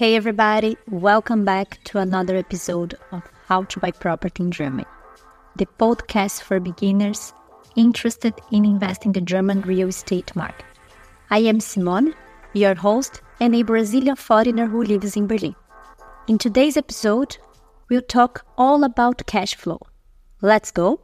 Hey everybody, welcome back to another episode of How to Buy Property in Germany, the podcast for beginners interested in investing in the German real estate market. I am Simone, your host and a Brazilian foreigner who lives in Berlin. In today's episode, we'll talk all about cash flow. Let's go!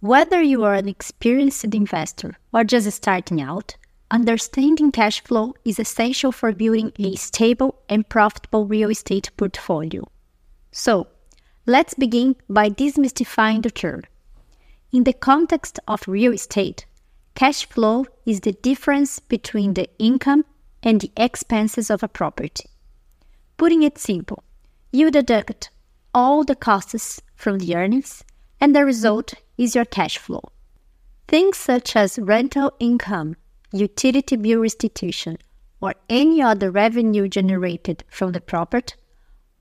Whether you are an experienced investor or just starting out, understanding cash flow is essential for building a stable and profitable real estate portfolio. So, let's begin by demystifying the term. In the context of real estate, cash flow is the difference between the income and the expenses of a property. Putting it simple, you deduct all the costs from the earnings, and the mm-hmm. result is your cash flow. Things such as rental income, utility bill restitution, or any other revenue generated from the property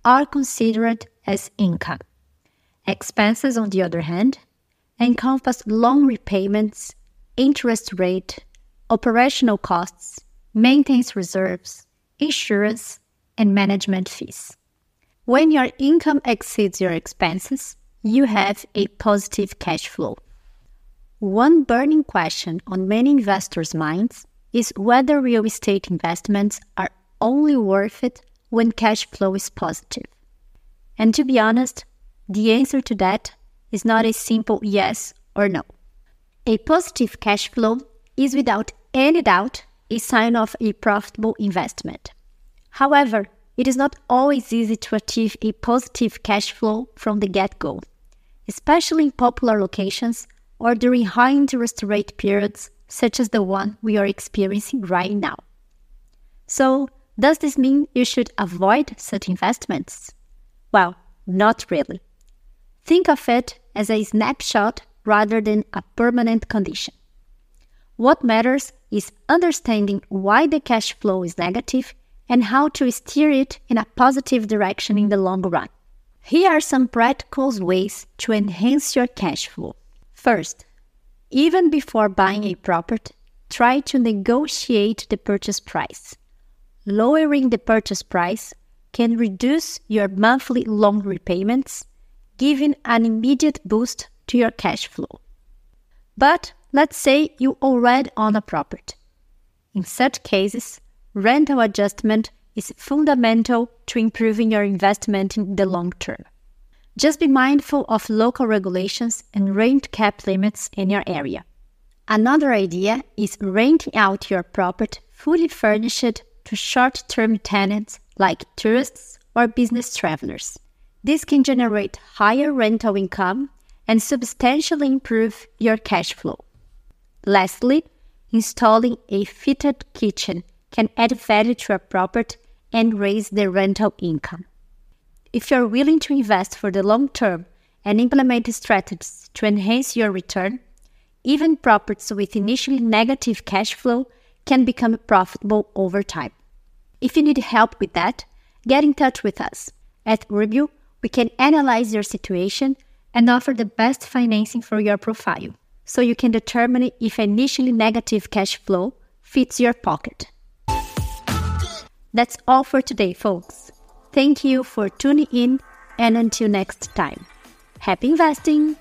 are considered as income. Expenses, on the other hand, encompass loan repayments, interest rate, operational costs, maintenance reserves, insurance, and management fees. When your income exceeds your expenses, you have a positive cash flow. One burning question on many investors' minds is whether real estate investments are only worth it when cash flow is positive. And to be honest, the answer to that is not a simple yes or no. A positive cash flow is without any doubt a sign of a profitable investment. However, it is not always easy to achieve a positive cash flow from the get go, especially in popular locations or during high interest rate periods, such as the one we are experiencing right now. So, does this mean you should avoid such investments? Well, not really. Think of it as a snapshot rather than a permanent condition. What matters is understanding why the cash flow is negative and how to steer it in a positive direction in the long run. Here are some practical ways to enhance your cash flow. First, even before buying a property, try to negotiate the purchase price. Lowering the purchase price can reduce your monthly loan repayments, giving an immediate boost to your cash flow. But let's say you already own a property. In such cases, rental adjustment is fundamental to improving your investment in the long term. Just be mindful of local regulations and rent cap limits in your area. Another idea is renting out your property fully furnished to short term tenants like tourists or business travelers. This can generate higher rental income and substantially improve your cash flow. Lastly, installing a fitted kitchen can add value to a property and raise the rental income. If you're willing to invest for the long term and implement strategies to enhance your return, even properties with initially negative cash flow can become profitable over time. If you need help with that, get in touch with us. At Review, we can analyze your situation and offer the best financing for your profile so you can determine if initially negative cash flow fits your pocket. That's all for today, folks. Thank you for tuning in, and until next time, happy investing!